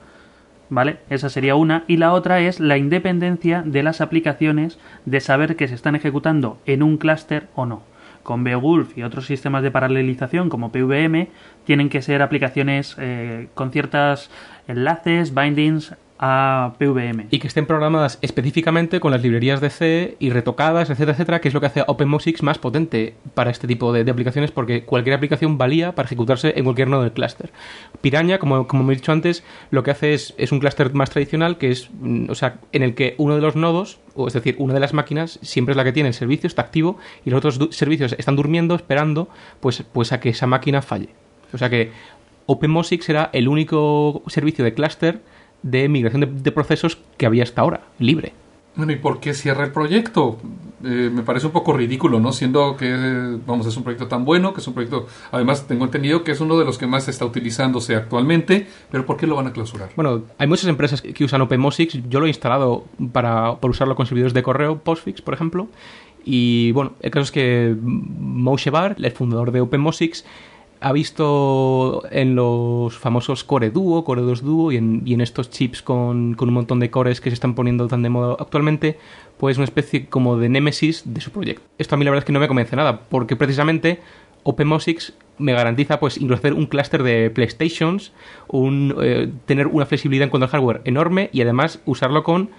¿Vale? Esa sería una. Y la otra es la independencia de las aplicaciones de saber que se están ejecutando en un clúster o no. Con Beowulf y otros sistemas de paralelización como PVM tienen que ser aplicaciones eh, con ciertos enlaces, bindings a PVM. Y que estén programadas específicamente con las librerías de C y retocadas, etcétera, etcétera, que es lo que hace a OpenMosix más potente para este tipo de, aplicaciones, porque cualquier aplicación valía para ejecutarse en cualquier nodo del clúster. Piraña, como, como he dicho antes, lo que hace es, es un clúster más tradicional, que es, mm, o sea, en el que uno de los nodos, o es decir, una de las máquinas, siempre es la que tiene el servicio, está activo, y los otros servicios están durmiendo, esperando, pues, pues a que esa máquina falle. O sea que OpenMosix era el único servicio de clúster de migración de, de procesos que había hasta ahora, libre. Bueno, ¿y por qué cierra el proyecto? Eh, me parece un poco ridículo, ¿no? Siendo que, vamos, es un proyecto tan bueno, que es un proyecto, además tengo entendido que es uno de los que más está utilizándose actualmente, pero ¿por qué lo van a clausurar? Bueno, hay muchas empresas que usan OpenMosix. Yo lo he instalado para, para usarlo con servidores de correo, Postfix, por ejemplo. Y bueno, el caso es que Moshe Bar, el fundador de OpenMosix, ha visto en los famosos Core Duo, Core 2 Duo y en, estos chips con, un montón de cores que se están poniendo tan de moda actualmente, pues una especie como de némesis de su proyecto. Esto a mí la verdad es que no me convence nada, porque precisamente OpenMosix me garantiza pues hacer un clúster de PlayStations, un, eh, tener una flexibilidad en cuanto al hardware enorme y además usarlo con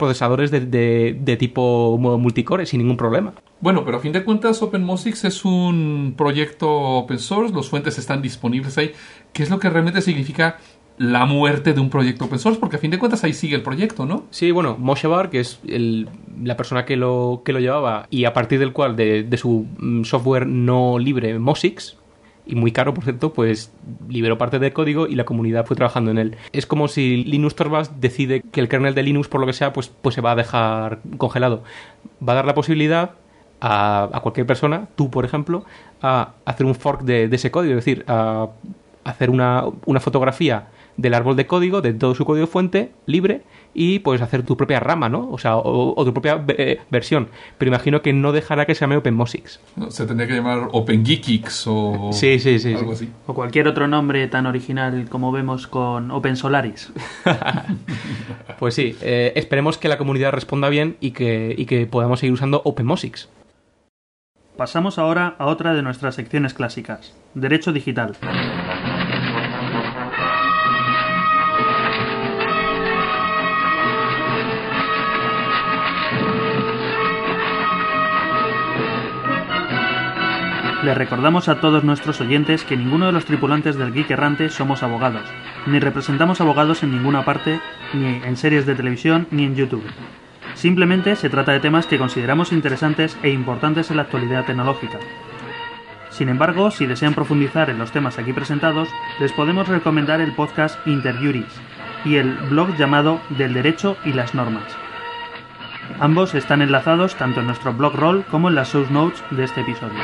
procesadores de, de- de tipo multicore sin ningún problema. Bueno, pero a fin de cuentas OpenMosix es un proyecto open source, los fuentes están disponibles ahí. ¿Qué es lo que realmente significa la muerte de un proyecto open source? Porque a fin de cuentas ahí sigue el proyecto, ¿no? Sí, bueno, Moshe Bar, que es el- la persona que lo, que lo llevaba y a partir del cual de, de su mm, software no libre Mosix, y muy caro, por cierto, pues liberó parte del código y la comunidad fue trabajando en él. Es como si Linux Torvalds decide que el kernel de Linux, por lo que sea, pues, pues se va a dejar congelado. Va a dar la posibilidad a, a cualquier persona, tú por ejemplo, a hacer un fork de, ese código, es decir, a hacer una, una fotografía del árbol de código, de todo su código fuente, libre, y puedes hacer tu propia rama, ¿no? O sea, o, o tu propia eh, versión. Pero imagino que no dejará que se llame OpenMosix. Se tendría que llamar OpenGeekix o Sí, sí, sí, algo sí. así. O cualquier otro nombre tan original como vemos con OpenSolaris. Pues sí, eh, esperemos que la comunidad responda bien y que, y que podamos seguir usando OpenMosix. Pasamos ahora a otra de nuestras secciones clásicas, Derecho Digital. Les recordamos a todos nuestros oyentes que ninguno de los tripulantes del Geek Errante somos abogados, ni representamos abogados en ninguna parte, ni en series de televisión, ni en YouTube. Simplemente se trata de temas que consideramos interesantes e importantes en la actualidad tecnológica. Sin embargo, si desean profundizar en los temas aquí presentados, les podemos recomendar el podcast Interjuris y el blog llamado Del Derecho y las Normas. Ambos están enlazados tanto en nuestro blog roll como en las show notes de este episodio.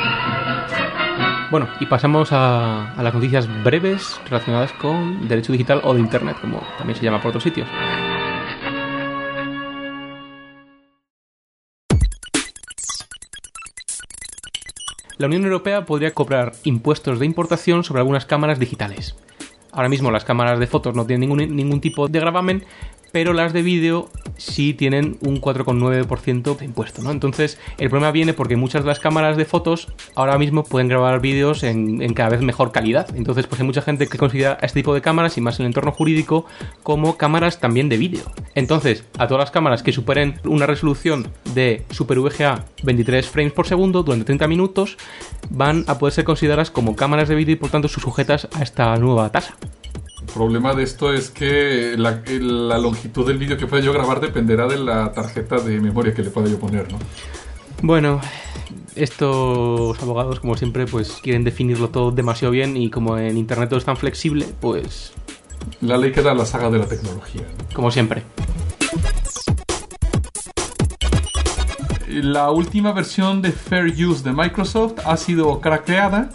Bueno, y pasamos a, las noticias breves relacionadas con derecho digital o de Internet, como también se llama por otros sitios. La Unión Europea podría cobrar impuestos de importación sobre algunas cámaras digitales. Ahora mismo las cámaras de fotos no tienen ningún, ningún tipo de gravamen, pero las de vídeo sí tienen un 4,9% de impuesto, ¿no? Entonces, el problema viene porque muchas de las cámaras de fotos ahora mismo pueden grabar vídeos en, en cada vez mejor calidad. Entonces, pues hay mucha gente que considera este tipo de cámaras, y más en el entorno jurídico, como cámaras también de vídeo. Entonces, a todas las cámaras que superen una resolución de Super VGA 23 frames por segundo durante 30 minutos, van a poder ser consideradas como cámaras de vídeo y por tanto sujetas a esta nueva tasa. El problema de esto es que la, la longitud del vídeo que pueda yo grabar dependerá de la tarjeta de memoria que le pueda yo poner, ¿no? Bueno, estos abogados, como siempre, pues quieren definirlo todo demasiado bien y como en internet todo es tan flexible, pues La ley queda la saga de la tecnología. ¿no? como siempre. La última versión de Fair Use de Microsoft ha sido craqueada.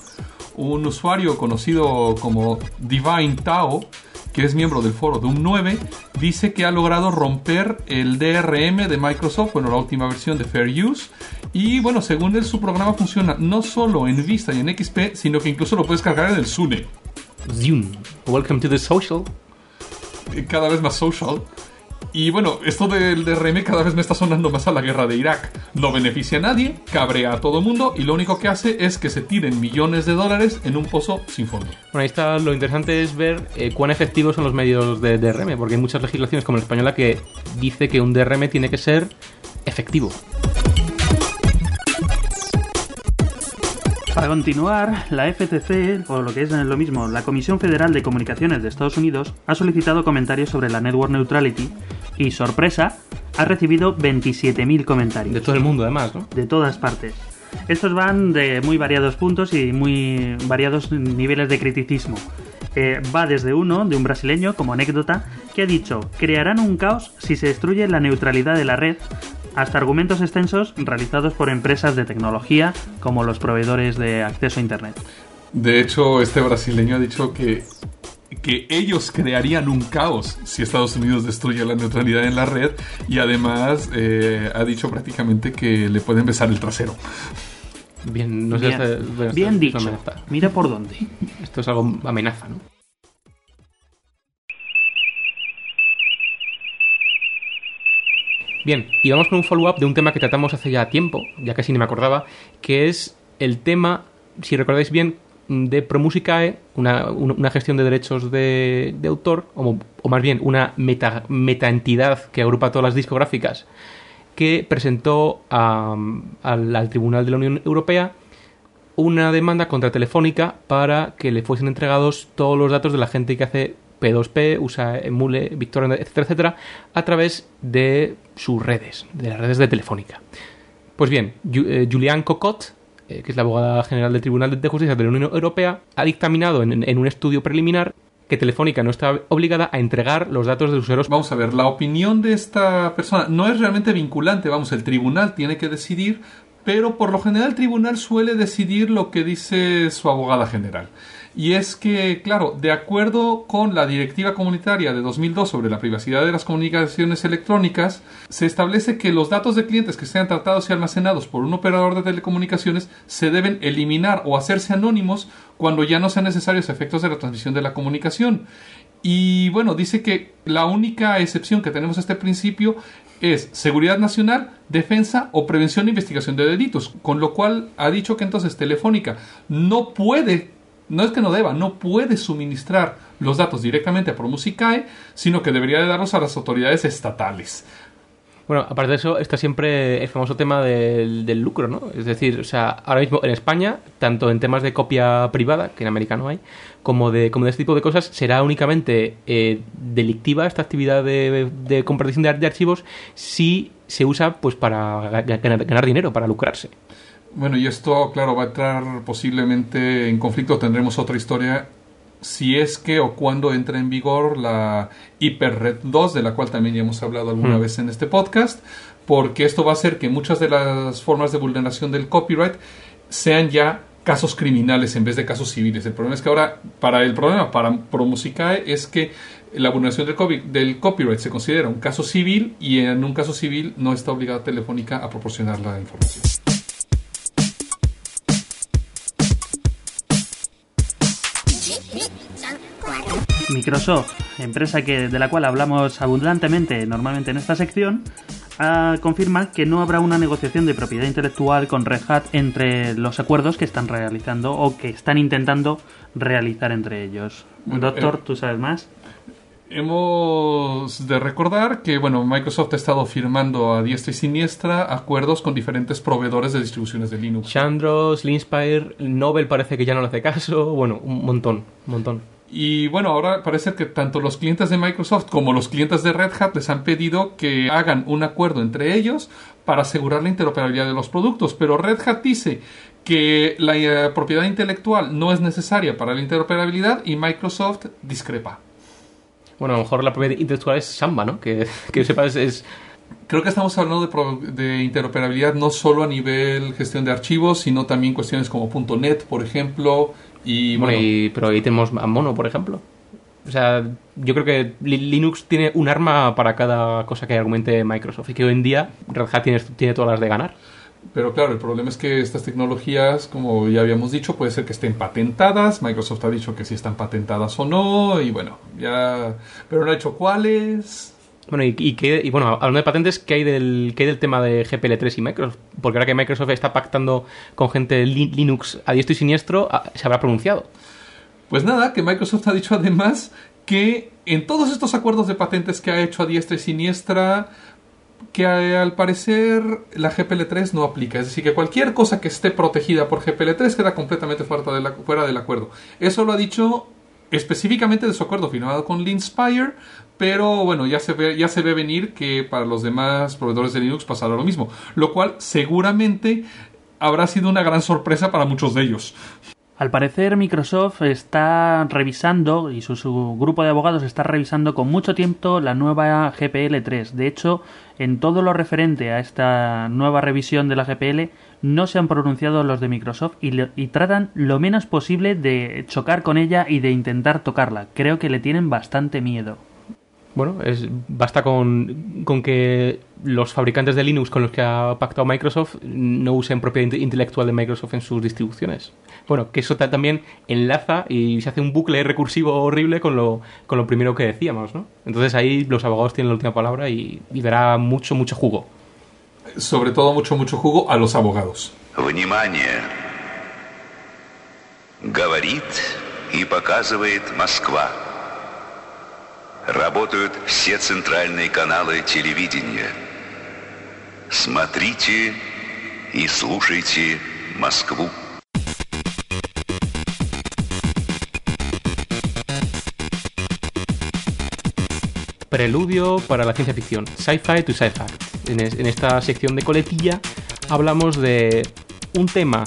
Un usuario conocido como Divine Tao, que es miembro del foro un 9, dice que ha logrado romper el DRM de Microsoft, bueno, la última versión de Fair Use. Y bueno, según él, su programa funciona no solo en Vista y en XP, sino que incluso lo puedes cargar en el Sune. Zoom. Welcome to the social. Cada vez más social. Y bueno, esto del DRM cada vez me está sonando más a la guerra de Irak. No beneficia a nadie, cabrea a todo mundo y lo único que hace es que se tiren millones de dólares en un pozo sin fondo. Bueno, ahí está, lo interesante es ver eh, cuán efectivos son los medios de DRM, porque hay muchas legislaciones como la española que dice que un DRM tiene que ser efectivo. Para continuar, la FTC, o lo que es lo mismo, la Comisión Federal de Comunicaciones de Estados Unidos, ha solicitado comentarios sobre la Network Neutrality y, sorpresa, ha recibido 27.000 comentarios. De todo el mundo, además, ¿no? de todas partes. Estos van de muy variados puntos y muy variados niveles de criticismo. Eh, va desde uno, de un brasileño, como anécdota, que ha dicho, crearán un caos si se destruye la neutralidad de la red, hasta argumentos extensos realizados por empresas de tecnología como los proveedores de acceso a Internet. De hecho, este brasileño ha dicho que, que ellos crearían un caos si Estados Unidos destruye la neutralidad en la red y además eh, ha dicho prácticamente que le pueden besar el trasero. Bien, no sé Bien, hasta- bueno, bien dicho. Mira por dónde. Esto es algo amenaza, ¿no? Bien, y vamos con un follow-up de un tema que tratamos hace ya tiempo, ya casi ni me acordaba, que es el tema, si recordáis bien, de ProMusicae, una, un- una gestión de derechos de, de autor, o, o más bien una meta, metaentidad que agrupa todas las discográficas, que presentó a- al, al Tribunal de la Unión Europea una demanda contra Telefónica para que le fuesen entregados todos los datos de la gente que hace P2P, usa Emule, Victoria, etcétera, etcétera, a través de sus redes, de las redes de Telefónica. Pues bien, eh, Julián Cocot, eh, que es la abogada general del Tribunal de Justicia de la Unión Europea, ha dictaminado en, un estudio preliminar que Telefónica no está obligada a entregar los datos de sus usuarios Vamos a ver, la opinión de esta persona no es realmente vinculante, vamos, el tribunal tiene que decidir, pero por lo general el tribunal suele decidir lo que dice su abogada general. Y es que, claro, de acuerdo con la Directiva Comunitaria de 2002 sobre la privacidad de las comunicaciones electrónicas, se establece que los datos de clientes que sean tratados y almacenados por un operador de telecomunicaciones se deben eliminar o hacerse anónimos cuando ya no sean necesarios efectos de la transmisión de la comunicación. Y bueno, dice que la única excepción que tenemos a este principio es seguridad nacional, defensa o prevención e investigación de delitos. Con lo cual ha dicho que entonces Telefónica no puede, no es que no deba, no puede suministrar los datos directamente a Promusicae, sino que debería de darlos a las autoridades estatales. Bueno, aparte de eso, está siempre el famoso tema del, lucro, ¿no? Es decir, o sea, ahora mismo en España, tanto en temas de copia privada, que en América no hay, como de, como de este tipo de cosas, será únicamente eh, delictiva esta actividad de, de compartición de, archivos si se usa pues para ga- ganar, ganar dinero, para lucrarse. Bueno, y esto, claro, va a entrar posiblemente en conflicto. Tendremos otra historia si es que o cuando entra en vigor la HyperRed 2, de la cual también ya hemos hablado alguna Mm. vez en este podcast, porque esto va a hacer que muchas de las formas de vulneración del copyright sean ya casos criminales en vez de casos civiles. El problema es que ahora, para el problema para Promusicae es que la vulneración del, copy- del copyright se considera un caso civil y en un caso civil no está obligada Telefónica a proporcionar la información. Microsoft, empresa que, de la cual hablamos abundantemente normalmente en esta sección, confirma que no habrá una negociación de propiedad intelectual con Red Hat entre los acuerdos que están realizando o que están intentando realizar entre ellos. Bueno, Doctor, eh, ¿tú sabes más? Hemos de recordar que bueno, Microsoft ha estado firmando a diestra y siniestra acuerdos con diferentes proveedores de distribuciones de Linux. Chandros, Linspire, Nobel parece que ya no le hace caso. Bueno, un montón, un montón. Y bueno, ahora parece que tanto los clientes de Microsoft como los clientes de Red Hat les han pedido que hagan un acuerdo entre ellos para asegurar la interoperabilidad de los productos. Pero Red Hat dice que la eh, propiedad intelectual no es necesaria para la interoperabilidad y Microsoft discrepa. Bueno, a lo mejor la propiedad intelectual es Samba, ¿no? Que, que es, Creo que estamos hablando de, de interoperabilidad no solo a nivel gestión de archivos, sino también cuestiones como .NET, por ejemplo. Y bueno, y- pero ahí tenemos a Mono, por ejemplo. O sea, yo creo que Li- Linux tiene un arma para cada cosa que argumente Microsoft y que hoy en día Red Hat tiene, tiene todas las de ganar. Pero claro, el problema es que estas tecnologías, como ya habíamos dicho, puede ser que estén patentadas. Microsoft ha dicho que si están patentadas o no, y bueno, ya. Pero no ha dicho cuáles. Bueno, y, y, qué- y bueno, hablando de patentes, ¿qué hay, del, ¿qué hay del tema de GPL3 y Microsoft? Porque ahora que Microsoft está pactando con gente de Li- Linux a diestro y siniestro, ah, se habrá pronunciado. Pues nada, que Microsoft ha dicho además que en todos estos acuerdos de patentes que ha hecho a diestra y siniestra, que al parecer la GPL3 no aplica. Es decir, que cualquier cosa que esté protegida por GPL3 queda completamente fuera, fuera del acuerdo. Eso lo ha dicho específicamente de su acuerdo firmado con Linspire, pero bueno, ya se ve, ya se ve venir que para los demás proveedores de Linux pasará lo mismo, lo cual seguramente habrá sido una gran sorpresa para muchos de ellos. Al parecer Microsoft está revisando y su, grupo de abogados está revisando con mucho tiempo la nueva GPL3. De hecho, en todo lo referente a esta nueva revisión de la GPL no se han pronunciado los de Microsoft y tratan lo menos posible de chocar con ella y de intentar tocarla. Creo que le tienen bastante miedo. Bueno, es, basta con, con que los fabricantes de Linux con los que ha pactado Microsoft no usen propiedad inte- intelectual de Microsoft en sus distribuciones. Bueno, que eso ta- también enlaza y se hace un bucle recursivo horrible con lo, con lo primero que decíamos, ¿no? Entonces ahí los abogados tienen la última palabra y, y dará mucho, mucho jugo. Sobre todo mucho, mucho jugo a los abogados. Внимание! Говорит и показывает Москва. Работают все центральные каналы телевидения. Смотрите и слушайте Москву. Preludio para la ciencia ficción. Sci-fi to sci-fi. En, es- en esta sección de coletilla hablamos de un tema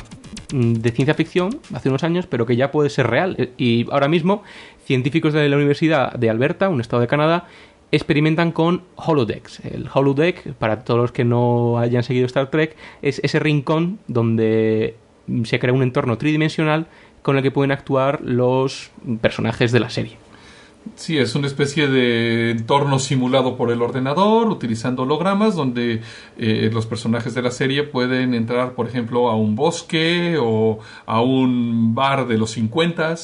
mm, de ciencia ficción hace unos años, pero que ya puede ser real. Eh, Y ahora mismo, científicos de la Universidad de Alberta, un estado de Canadá, experimentan con holodecks. El holodeck, para todos los que no hayan seguido Star Trek, es ese rincón donde se crea un entorno tridimensional con el que pueden actuar los personajes de la serie. Sí, es una especie de entorno simulado por el ordenador, utilizando hologramas, donde eh, los personajes de la serie pueden entrar, por ejemplo, a un bosque o a un bar de los 50.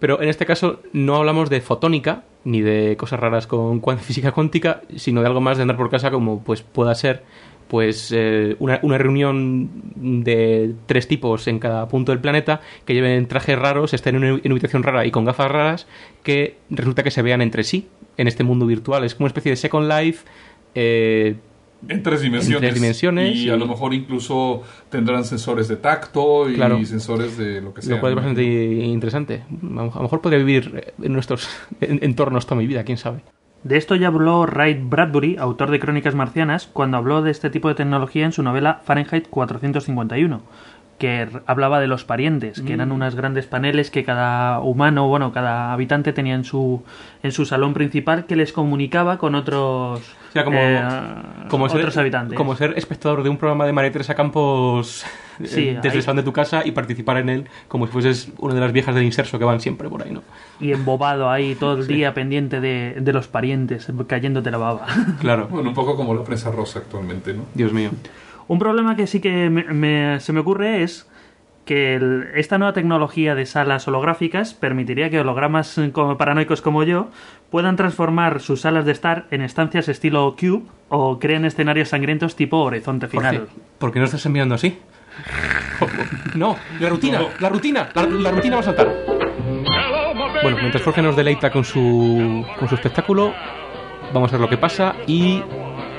Pero en este caso no hablamos de fotónica ni de cosas raras con física cuántica, sino de algo más de andar por casa como pues pueda ser pues eh, una, una reunión de tres tipos en cada punto del planeta que lleven trajes raros, estén en una habitación rara y con gafas raras que resulta que se vean entre sí en este mundo virtual. Es como una especie de Second Life eh, En tres dimensiones. En tres dimensiones, Y a lo mejor incluso tendrán sensores de tacto y Claro. sensores de lo que sea. lo cual es ¿no? bastante interesante. A lo mejor podría vivir en nuestros en- entornos toda mi vida, quién sabe. De esto ya habló Ray Bradbury, autor de Crónicas Marcianas, cuando habló de este tipo de tecnología en su novela Fahrenheit 451, que hablaba de los parientes, que eran unos grandes paneles que cada humano, bueno, cada habitante tenía en su, en su salón principal que les comunicaba con otros, O sea, como, eh, como otros ser, habitantes. Como ser espectador de un programa de María Teresa Campos eh, Sí, desde ahí. el salón de tu casa y participar en él como si fueses una de las viejas del inserso que van siempre por ahí, ¿no? Y embobado ahí todo el día pendiente de, de los parientes, cayéndote la baba. Claro. Bueno, un poco como la prensa rosa actualmente, ¿no? Dios mío. Un problema que sí que me- me- se me ocurre es que el- esta nueva tecnología de salas holográficas permitiría que hologramas como paranoicos como yo puedan transformar sus salas de estar en estancias estilo Cube o creen escenarios sangrientos tipo Horizonte ¿Por Final. qué? ¿Por qué no estás enviando así? No, la rutina, la rutina, la, la rutina va a saltar. Bueno, mientras Jorge nos deleita con su, con su espectáculo, vamos a ver lo que pasa y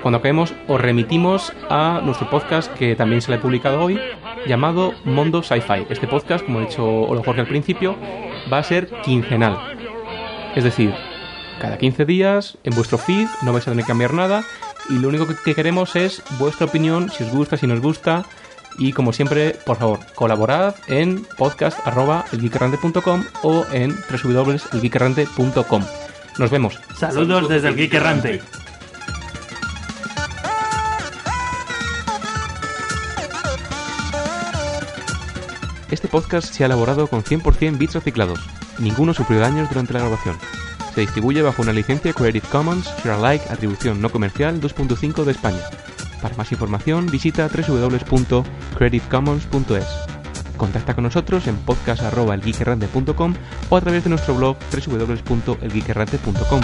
cuando acabemos os remitimos a nuestro podcast que también se le ha publicado hoy, llamado Mondo Sci-Fi. Este podcast, como ha dicho Olo Jorge al principio, va a ser quincenal. Es decir, cada 15 días en vuestro feed no vais a tener que cambiar nada y lo único que- que queremos es vuestra opinión, si os gusta, si no os gusta y como siempre, por favor, colaborad en podcast.elgeekerrante.com o en www.elgeekerrante.com. Nos vemos. Saludos desde el Geek. Este podcast se ha elaborado con 100% bits reciclados. Ninguno sufrió daños durante la grabación. Se distribuye bajo una licencia Creative Commons Share Atribución No Comercial 2.5 de España. Para más información visita www.creativecommons.es. Contacta con nosotros en podcast.elgeekerrante.com o a través de nuestro blog www.elgeekerrante.com.